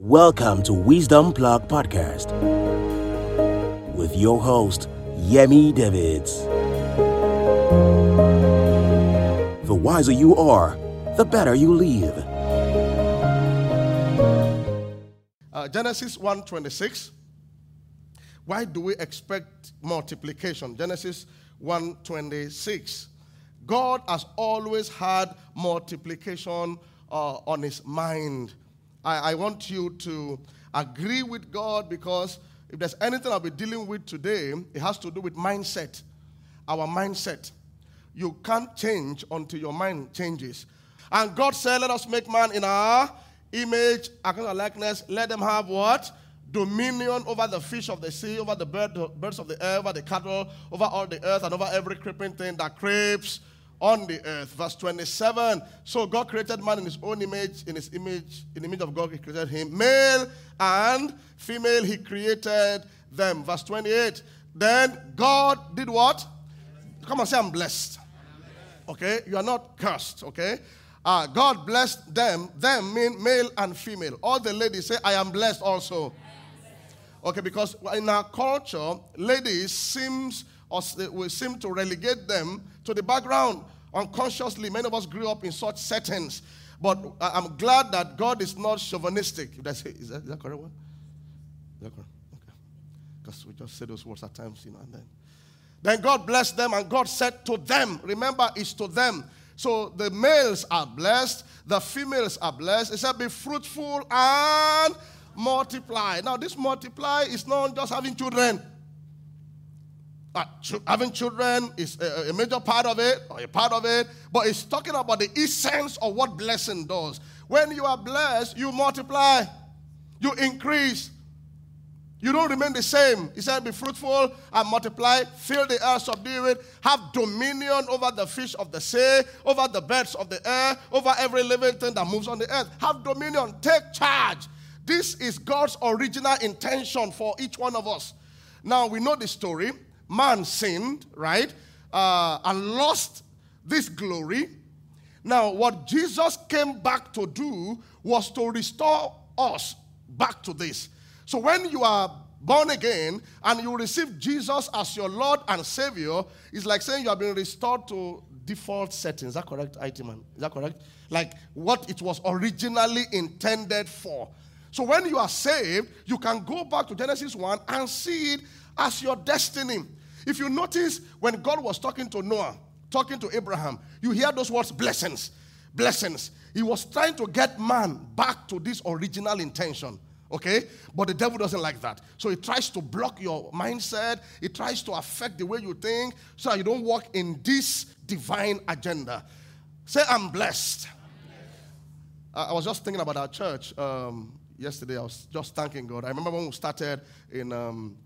Welcome to Wisdom Plug Podcast with your host, Yemi Davids. The wiser you are, the better you live. Uh, Genesis 1:26. Why do we expect multiplication? Genesis 1:26. God has always had multiplication uh, on his mind. I, I want you to agree with God because if there's anything I'll be dealing with today, it has to do with mindset. Our mindset. You can't change until your mind changes. And God said, Let us make man in our image, according to likeness. Let them have what? Dominion over the fish of the sea, over the bird, birds of the air, over the cattle, over all the earth, and over every creeping thing that creeps on the earth. Verse 27. So God created man in his own image, in his image, in the image of God, he created him. Male and female, he created them. Verse 28. Then God did what? Come on, say, I'm blessed. Okay? You are not cursed, okay? Uh, God blessed them. Them mean male and female. All the ladies say, I am blessed also. Okay, because in our culture, ladies seems or eh, we seem to relegate them to the background unconsciously. Many of us grew up in such settings. But I'm glad that God is not chauvinistic. That's, is, that, is that correct? one? Is that correct? Okay. Because we just say those words at times, you know, and then. Then God blessed them, and God said to them, remember, it's to them. So the males are blessed, the females are blessed. It said, be fruitful and multiply. Now, this multiply is not just having children. Uh, having children is a, a, major part of it, or a part of it, but it's talking about the essence of what blessing does. When you are blessed, you multiply, you increase. You don't remain the same. He said, Be fruitful and multiply, fill the earth, subdue it, have dominion over the fish of the sea, over the birds of the air, over every living thing that moves on the earth. Have dominion, take charge. This is God's original intention for each one of us. Now, we know the story man sinned, right? Uh, and lost this glory. Now, what Jesus came back to do was to restore us back to this. So, when you are born again and you receive Jesus as your Lord and Savior, it's like saying you have been restored to default settings. Is that correct, IT man? Is that correct? Like what it was originally intended for. So when you are saved, you can go back to Genesis 1 and see it as your destiny. If you notice, when God was talking to Noah, talking to Abraham, you hear those words blessings, blessings. He was trying to get man back to this original intention. Okay? But the devil doesn't like that. So he tries to block your mindset. He tries to affect the way you think so you don't walk in this divine agenda. Say, I'm blessed. I was just thinking about our church um, yesterday. I was just thanking God. I remember when we started in um,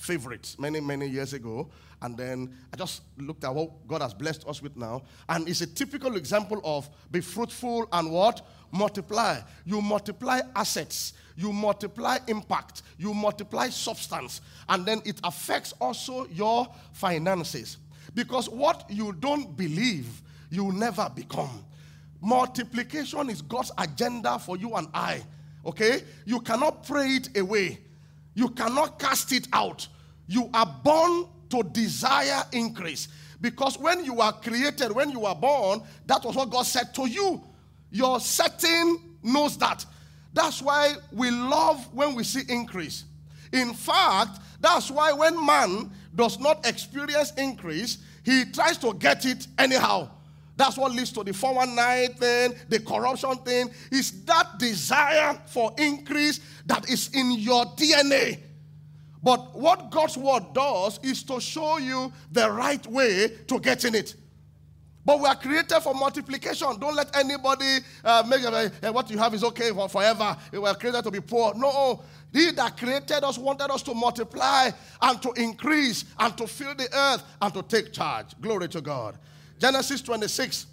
favorites many, many years ago. And then I just looked at what God has blessed us with now. And it's a typical example of be fruitful and what? Multiply. You multiply assets, you multiply impact, you multiply substance. And then it affects also your finances. Because what you don't believe, you never become. Multiplication is God's agenda for you and I. Okay? You cannot pray it away. You cannot cast it out. You are born to desire increase. Because when you are created, when you are born, that was what God said to you. Your setting knows that. That's why we love when we see increase. In fact, that's why when man does not experience increase, he tries to get it anyhow. That's what leads to the 419 thing, the corruption thing. Is that desire for increase that is in your DNA. But what God's word does is to show you the right way to getting it. But we are created for multiplication. Don't let anybody uh, make uh, what you have is okay for forever. We were created to be poor. No, He that created us wanted us to multiply and to increase and to fill the earth and to take charge. Glory to God. Genesis 26,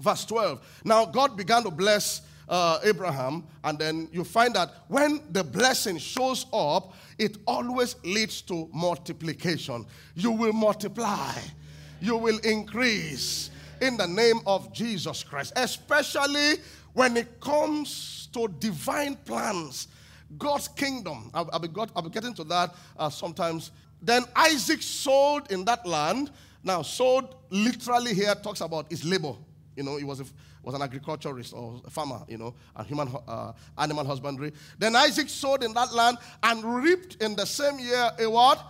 verse 12. Now God began to bless uh, Abraham, and then you find that when the blessing shows up, it always leads to multiplication. You will multiply, you will increase in the name of Jesus Christ, especially when it comes to divine plans, God's kingdom. I'll, I'll, be, got, I'll be, getting to that uh, sometimes. Then Isaac sold in that land. Now, sold literally here talks about his labor. You know, he was, a, was an agriculturist or a farmer, you know, and human uh, animal husbandry. Then Isaac sowed in that land and reaped in the same year a what?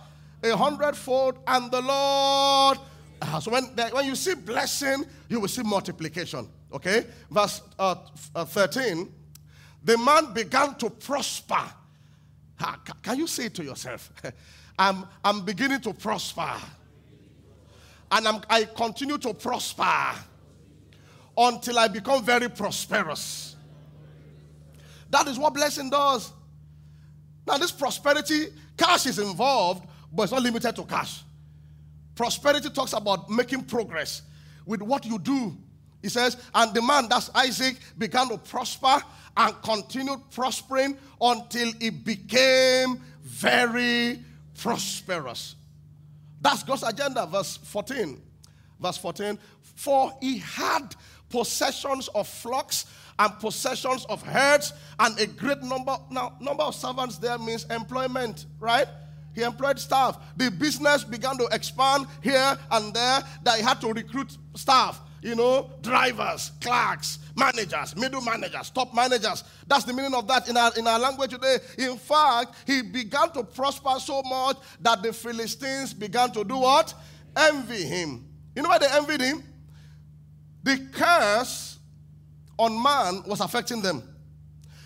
A hundredfold, and the Lord. Uh, so when, when you see blessing, you will see multiplication. Okay? Verse uh, uh 13. The man began to prosper. Can you say it to yourself? I'm, I'm beginning to prosper. And I'm, I continue to prosper until I become very prosperous. That is what blessing does. Now, this prosperity, cash is involved, but it's not limited to cash. Prosperity talks about making progress with what you do. He says, and the man, that's Isaac, began to prosper and continued prospering until he became very prosperous. That's God's agenda, verse 14. Verse 14. For he had possessions of flocks and possessions of herds and a great number. Now, number of servants there means employment, right? He employed staff. The business began to expand here and there that he had to recruit staff. You know, drivers, clerks, managers, middle managers, top managers. That's the meaning of that in our, in our language today. In fact, he began to prosper so much that the Philistines began to do what? Envy him. You know why they envied him? The curse on man was affecting them.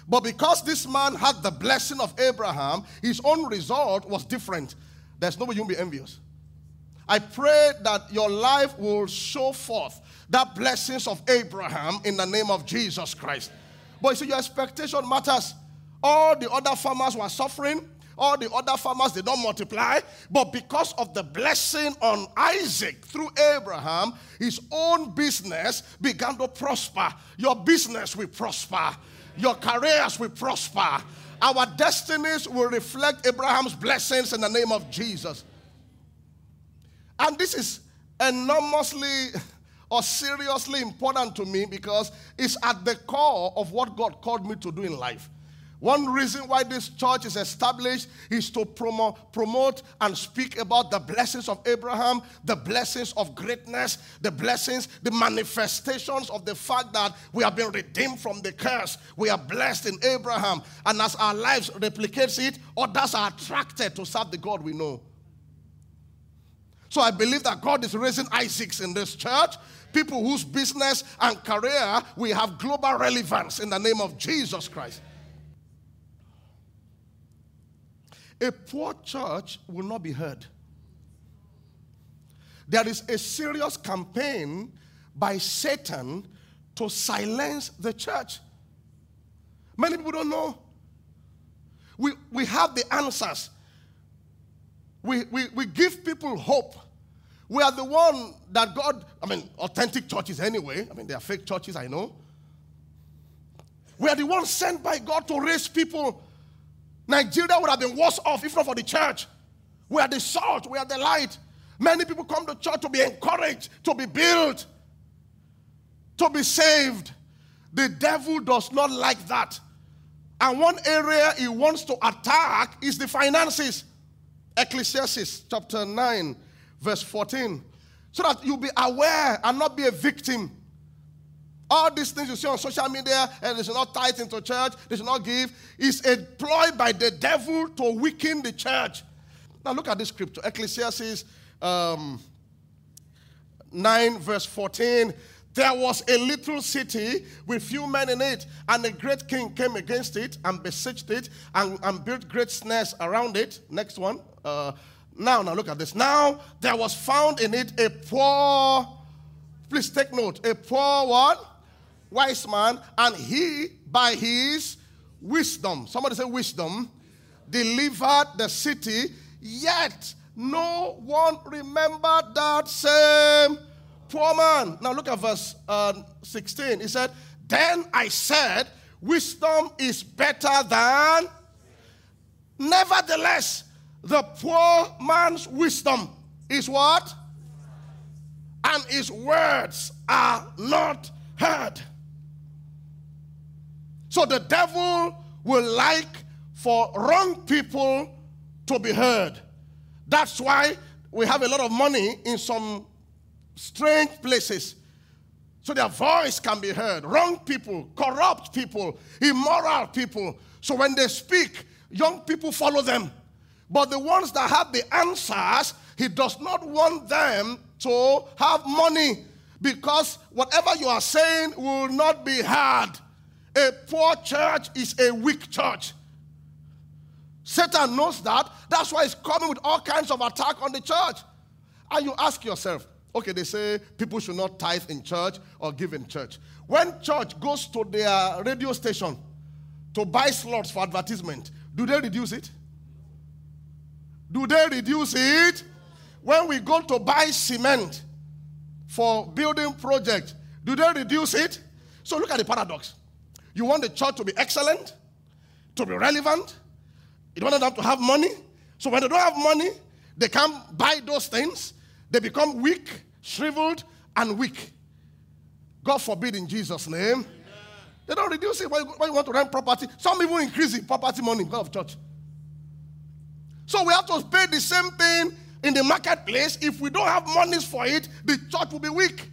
But because this man had the blessing of Abraham, his own result was different. There's no way you'll be envious. I pray that your life will show forth that blessings of Abraham in the name of Jesus Christ. But you see, your expectation matters. All the other farmers were suffering. All the other farmers did not multiply, but because of the blessing on Isaac through Abraham, his own business began to prosper. Your business will prosper. Your careers will prosper. Our destinies will reflect Abraham's blessings in the name of Jesus. And this is enormously or seriously important to me because it's at the core of what God called me to do in life. One reason why this church is established is to promo- promote and speak about the blessings of Abraham, the blessings of greatness, the blessings, the manifestations of the fact that we have been redeemed from the curse. We are blessed in Abraham. And as our lives replicates it, others are attracted to serve the God we know. So I believe that God is raising Isaacs in this church, people whose business and career will have global relevance in the name of Jesus Christ. A poor church will not be heard. There is a serious campaign by Satan to silence the church. Many people don't know. We, we have the answers. We, we, we give people hope. We are the one that God, I mean, authentic churches anyway. I mean, they are fake churches, I know. We are the ones sent by God to raise people Nigeria would have been worse off if not for the church. We are the salt, we are the light. Many people come to church to be encouraged, to be built, to be saved. The devil does not like that. And one area he wants to attack is the finances. Ecclesiastes chapter 9, verse 14. So that you'll be aware and not be a victim. All these things you see on social media, and they should not tithe into church, they should not give, is a ploy by the devil to weaken the church. Now look at this scripture, Ecclesiastes um, 9, verse 14. There was a little city with few men in it, and a great king came against it and besieged it and, and built great snares around it. Next one. Uh, now, now look at this. Now there was found in it a poor, please take note, a poor what? wise man, and he, by his wisdom, somebody say wisdom, delivered the city, yet no one remembered that same poor man. Now look at verse uh, 16. He said, Then I said, Wisdom is better than. Nevertheless, the poor man's wisdom is what? And his words are not heard. So the devil will like for wrong people to be heard. That's why we have a lot of money in some strange places. So their voice can be heard. Wrong people, corrupt people, immoral people. So when they speak, young people follow them. But the ones that have the answers, he does not want them to have money because whatever you are saying will not be heard. A poor church is a weak church. Satan knows that. That's why he's coming with all kinds of attack on the church. And you ask yourself, okay, they say people should not tithe in church or give in church. When church goes to their radio station to buy slots for advertisement, do they reduce it? Do they reduce it? When we go to buy cement for building project, do they reduce it? So look at the paradox. You want the church to be excellent, to be relevant. You don't want them to have money. So when they don't have money, they can't buy those things. They become weak, shriveled, and weak. God forbid in Jesus' name. They don't reduce it when you want to rent property. Some even increase the property money because of church. So we have to pay the same thing in the marketplace. If we don't have monies for it, the church will be weak.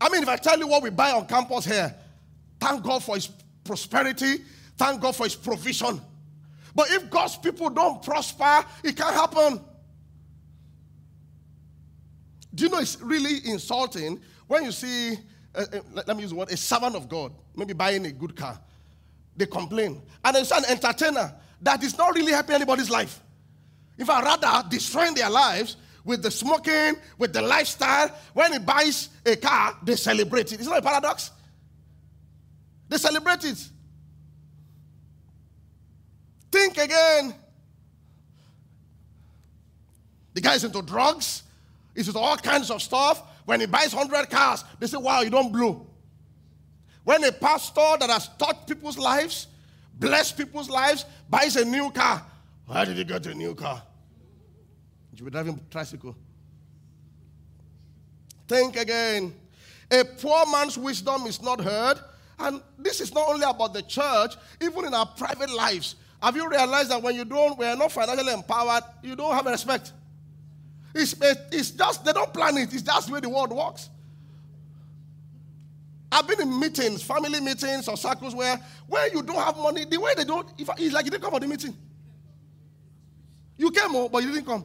I mean, if I tell you what we buy on campus here, thank God for His prosperity, thank God for His provision. But if God's people don't prosper, it can't happen. Do you know it's really insulting when you see, uh, uh, let me use the word, a servant of God, maybe buying a good car? They complain. And there's an entertainer that is not really helping anybody's life. In fact, rather destroying their lives with the smoking, with the lifestyle. When he buys a car, they celebrate it. Isn't that a paradox? They celebrate it. Think again. The guy is into drugs, he's into all kinds of stuff. When he buys 100 cars, they say, Wow, you don't blow. When a pastor that has taught people's lives, blessed people's lives, buys a new car, why did he get a new car? You be driving tricycle. Think again. A poor man's wisdom is not heard. And this is not only about the church, even in our private lives. Have you realized that when you don't, we are not financially empowered, you don't have respect? It's, it's just, they don't plan it. It's just the way the world works. I've been in meetings, family meetings or circles where, where you don't have money, the way they don't, it's like you didn't come for the meeting. You came, oh, but you didn't come.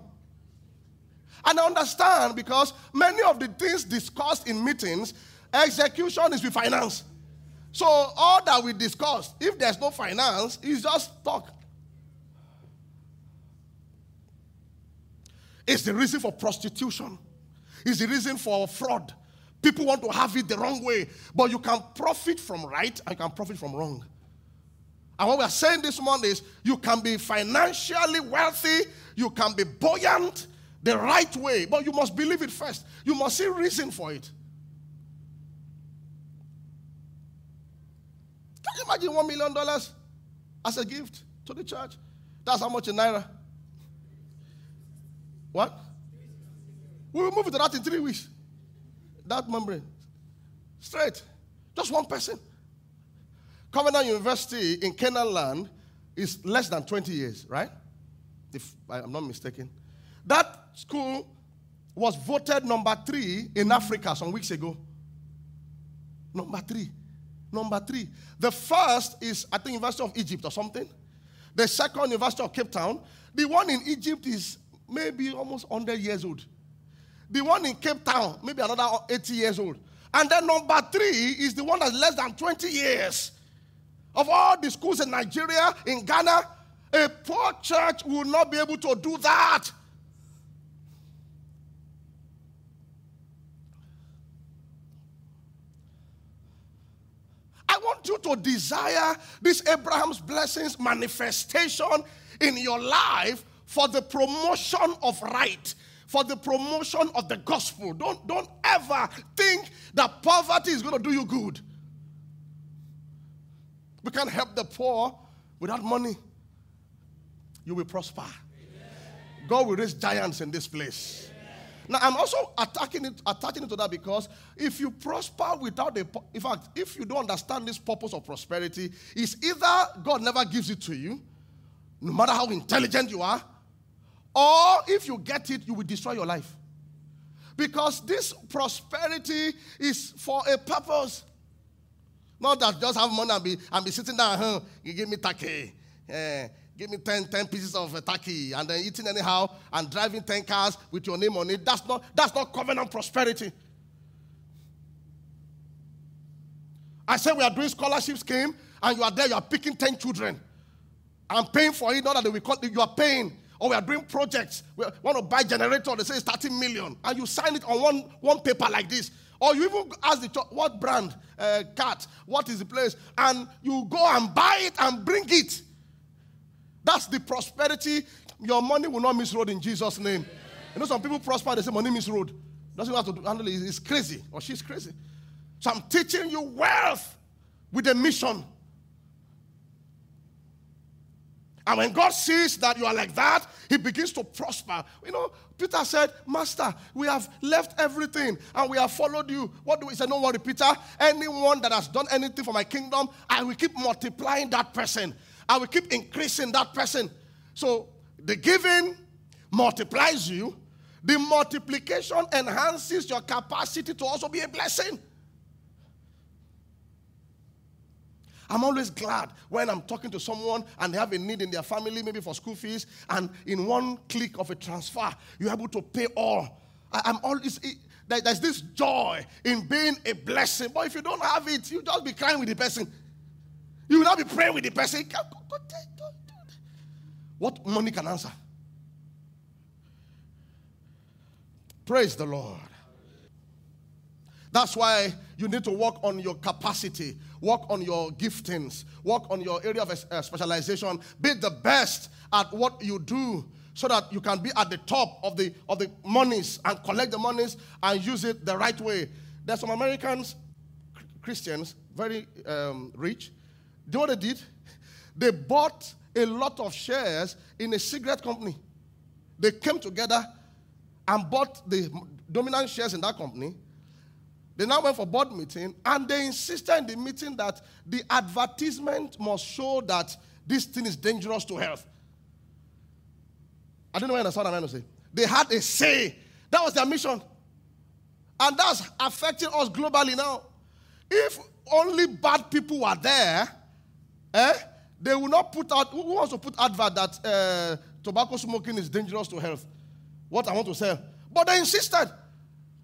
And I understand because many of the things discussed in meetings, execution is with finance. So all that we discuss, if there's no finance, is just talk. It's the reason for prostitution. It's the reason for fraud. People want to have it the wrong way, but you can profit from right and can profit from wrong. And what we are saying this morning is you can be financially wealthy, you can be buoyant, the right way, but you must believe it first. You must see reason for it. Can you imagine one million dollars as a gift to the church? That's how much in naira. What? We will move to that in three weeks. That membrane. Straight. Just one person. Covenant University in Canaan land is less than 20 years, right? If I'm not mistaken. That school was voted number three in Africa some weeks ago. Number three. Number three. The first is, I think, University of Egypt or something. The second, University of Cape Town. The one in Egypt is maybe almost 100 years old. The one in Cape Town, maybe another 80 years old. And then number three is the one that's less than 20 years. Of all the schools in Nigeria, in Ghana, a poor church will not be able to do that. I want you to desire this Abraham's blessings manifestation in your life for the promotion of right, for the promotion of the gospel. Don't, don't ever think that poverty is going to do you good. We can't help the poor without money. You will prosper. Amen. God will raise giants in this place. Now, I'm also attacking it, attaching it to that because if you prosper without a, in fact, if you don't understand this purpose of prosperity, it's either God never gives it to you, no matter how intelligent you are, or if you get it, you will destroy your life. Because this prosperity is for a purpose. Not that just have money and be, and be sitting down, huh, you give me turkey. Eh, give me 10, 10 pieces of uh, turkey and then eating anyhow and driving 10 cars with your name on it. That's not, that's not covenant prosperity. I said we are doing scholarship scheme and you are there, you are picking 10 children. I'm paying for it, not that we call, you are paying. Or we are doing projects. We want to buy generator, they say it's 30 million. And you sign it on one, one paper like this. Or you even ask the church, what brand, uh, cat, what is the place? And you go and buy it and bring it. That's the prosperity. Your money will not miss road in Jesus' name. You know, some people prosper, they say money miss road. Doesn't have to handle it. It's crazy. Or she's crazy. So I'm teaching you wealth with a mission. And when God sees that you are like that, He begins to prosper. You know, Peter said, Master, we have left everything and we have followed you. What do we say? No worry, Peter. Anyone that has done anything for my kingdom, I will keep multiplying that person. I will keep increasing that person. So the giving multiplies you, the multiplication enhances your capacity to also be a blessing. I'm always glad when I'm talking to someone and they have a need in their family, maybe for school fees, and in one click of a transfer, you're able to pay all. I, am always, it, there's this joy in being a blessing. But if you don't have it, you just be crying with the person. You will not be praying with the person. What money can answer? Praise the Lord. That's why you need to work on your capacity, work on your giftings, work on your area of uh, specialization. Be the best at what you do so that you can be at the top of the, of the monies and collect the monies and use it the right way. There's some Americans, Christians, very um, rich. Do you know what they did? They bought a lot of shares in a cigarette company. They came together and bought the dominant shares in that company they now went for board meeting and they insisted in the meeting that the advertisement must show that this thing is dangerous to health. I don't know what I understand what I'm trying to say. They had a say. That was their mission. And that's affecting us globally now. If only bad people were there, eh, they will not put out, who wants to put advert that uh, tobacco smoking is dangerous to health? What I want to sell. But they insisted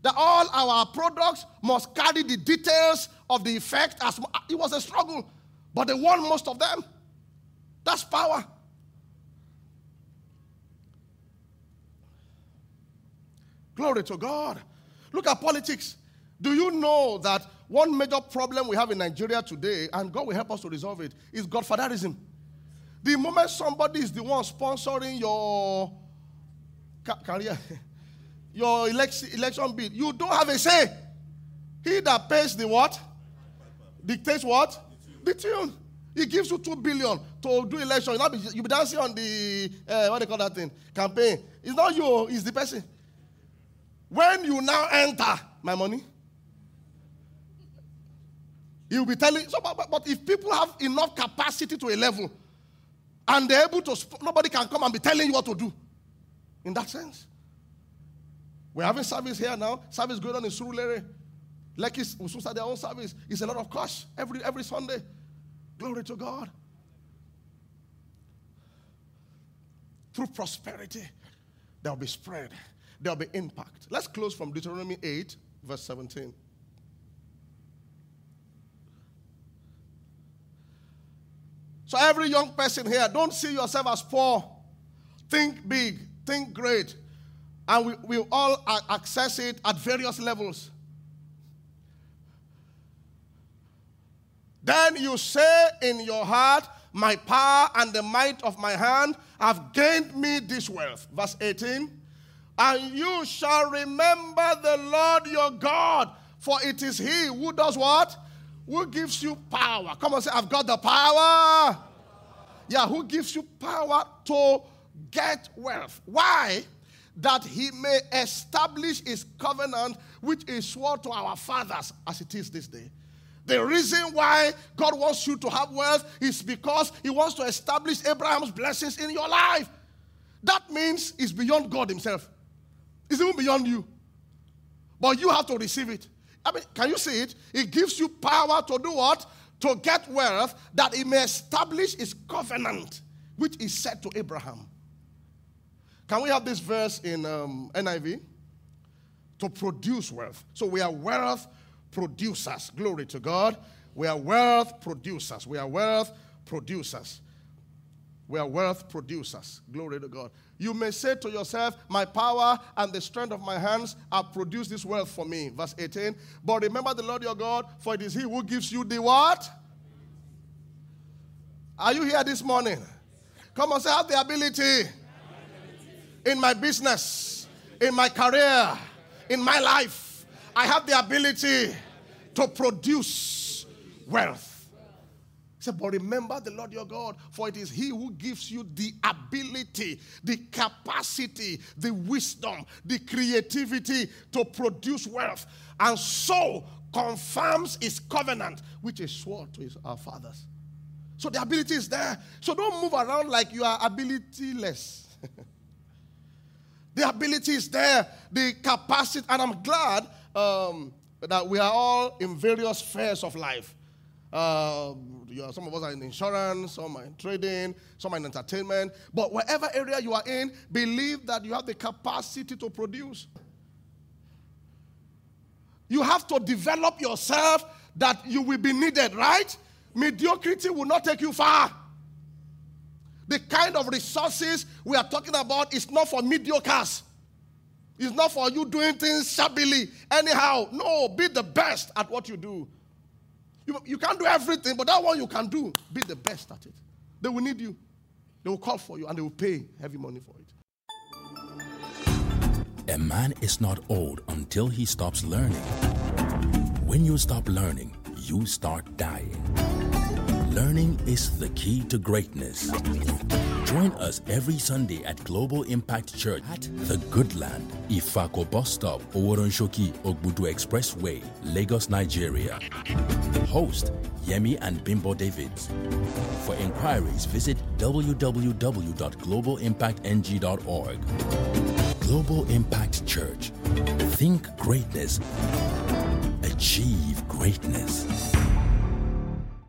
that all our products must carry the details of the effect as it was a struggle but they won most of them. That's power. Glory to god. Look at politics. Do you know that one major problem we have in nigeria today and god will help us to resolve it is godfatherism the moment somebody is the one sponsoring your career your election, election bid, you don't have a say. He that pays the what? Dictates what? The tune. He gives you two billion to do election. You'll be, you be dancing on the uh, what they call that thing campaign. It's not you, it's the person. When you now enter my money, he'll be telling. So, but, but if people have enough capacity to a level, and they're able to, nobody can come and be telling you what to do. In that sense. We're having service here now. Service going on in Surulere. Like it's, start their own service. It's a lot of cash every, every Sunday. Glory to God. Through prosperity, there'll be spread, there'll be impact. Let's close from Deuteronomy 8, verse 17. So, every young person here, don't see yourself as poor. Think big, think great, and we, we all access it at various levels. Then you say in your heart, My power and the might of my hand have gained me this wealth. Verse 18. And you shall remember the Lord your God, for it is He who does what? Who gives you power. Come on, say, I've got the power. Yeah, who gives you power to get wealth. Why? that he may establish his covenant, which is swore to our fathers, as it is this day. The reason why God wants you to have wealth is because he wants to establish Abraham's blessings in your life. That means it's beyond God himself. It's even beyond you. But you have to receive it. I mean, can you see it? It gives you power to do what? To get wealth that he may establish his covenant, which is said to Abraham. Can we have this verse in um, NIV? To produce wealth. So we are wealth producers. Glory to God. We are wealth producers. We are wealth producers. We are wealth producers. Glory to God. You may say to yourself, My power and the strength of my hands have produced this wealth for me. Verse 18. But remember the Lord your God, for it is He who gives you the what? Are you here this morning? Come on, say, I have the ability in my business, in my career, in my life. I have the ability to produce wealth. He said, But remember the Lord your God, for it is He who gives you the ability, the capacity, the wisdom, the creativity to produce wealth, and so confirms His covenant, which is swore to his, our fathers. So the ability is there. So don't move around like you are abilityless. The ability is there, the capacity, and I'm glad um, that we are all in various spheres of life. Uh, some of us are in insurance, some are in trading, some are in entertainment. But whatever area you are in, believe that you have the capacity to produce. You have to develop yourself that you will be needed, right? Mediocrity will not take you far. The kind of resources we are talking about is not for mediocres. It's not for you doing things shabbily. Anyhow, no, be the best at what you do. You, you can't do everything, but that one you can do, be the best at it. They will need you. They will call for you and they will pay heavy money for it. A man is not old until he stops learning. When you stop learning, you start dying. Learning is the key to greatness. Join us every Sunday at Global Impact Church at The Good Land, Ifako Bus Stop, Oworonshoki, Ogbudu Expressway, Lagos, Nigeria. Host Yemi and Bimbo Davids. For inquiries, visit www.globalimpactng.org. Global Impact Church. Think greatness. Achieve greatness.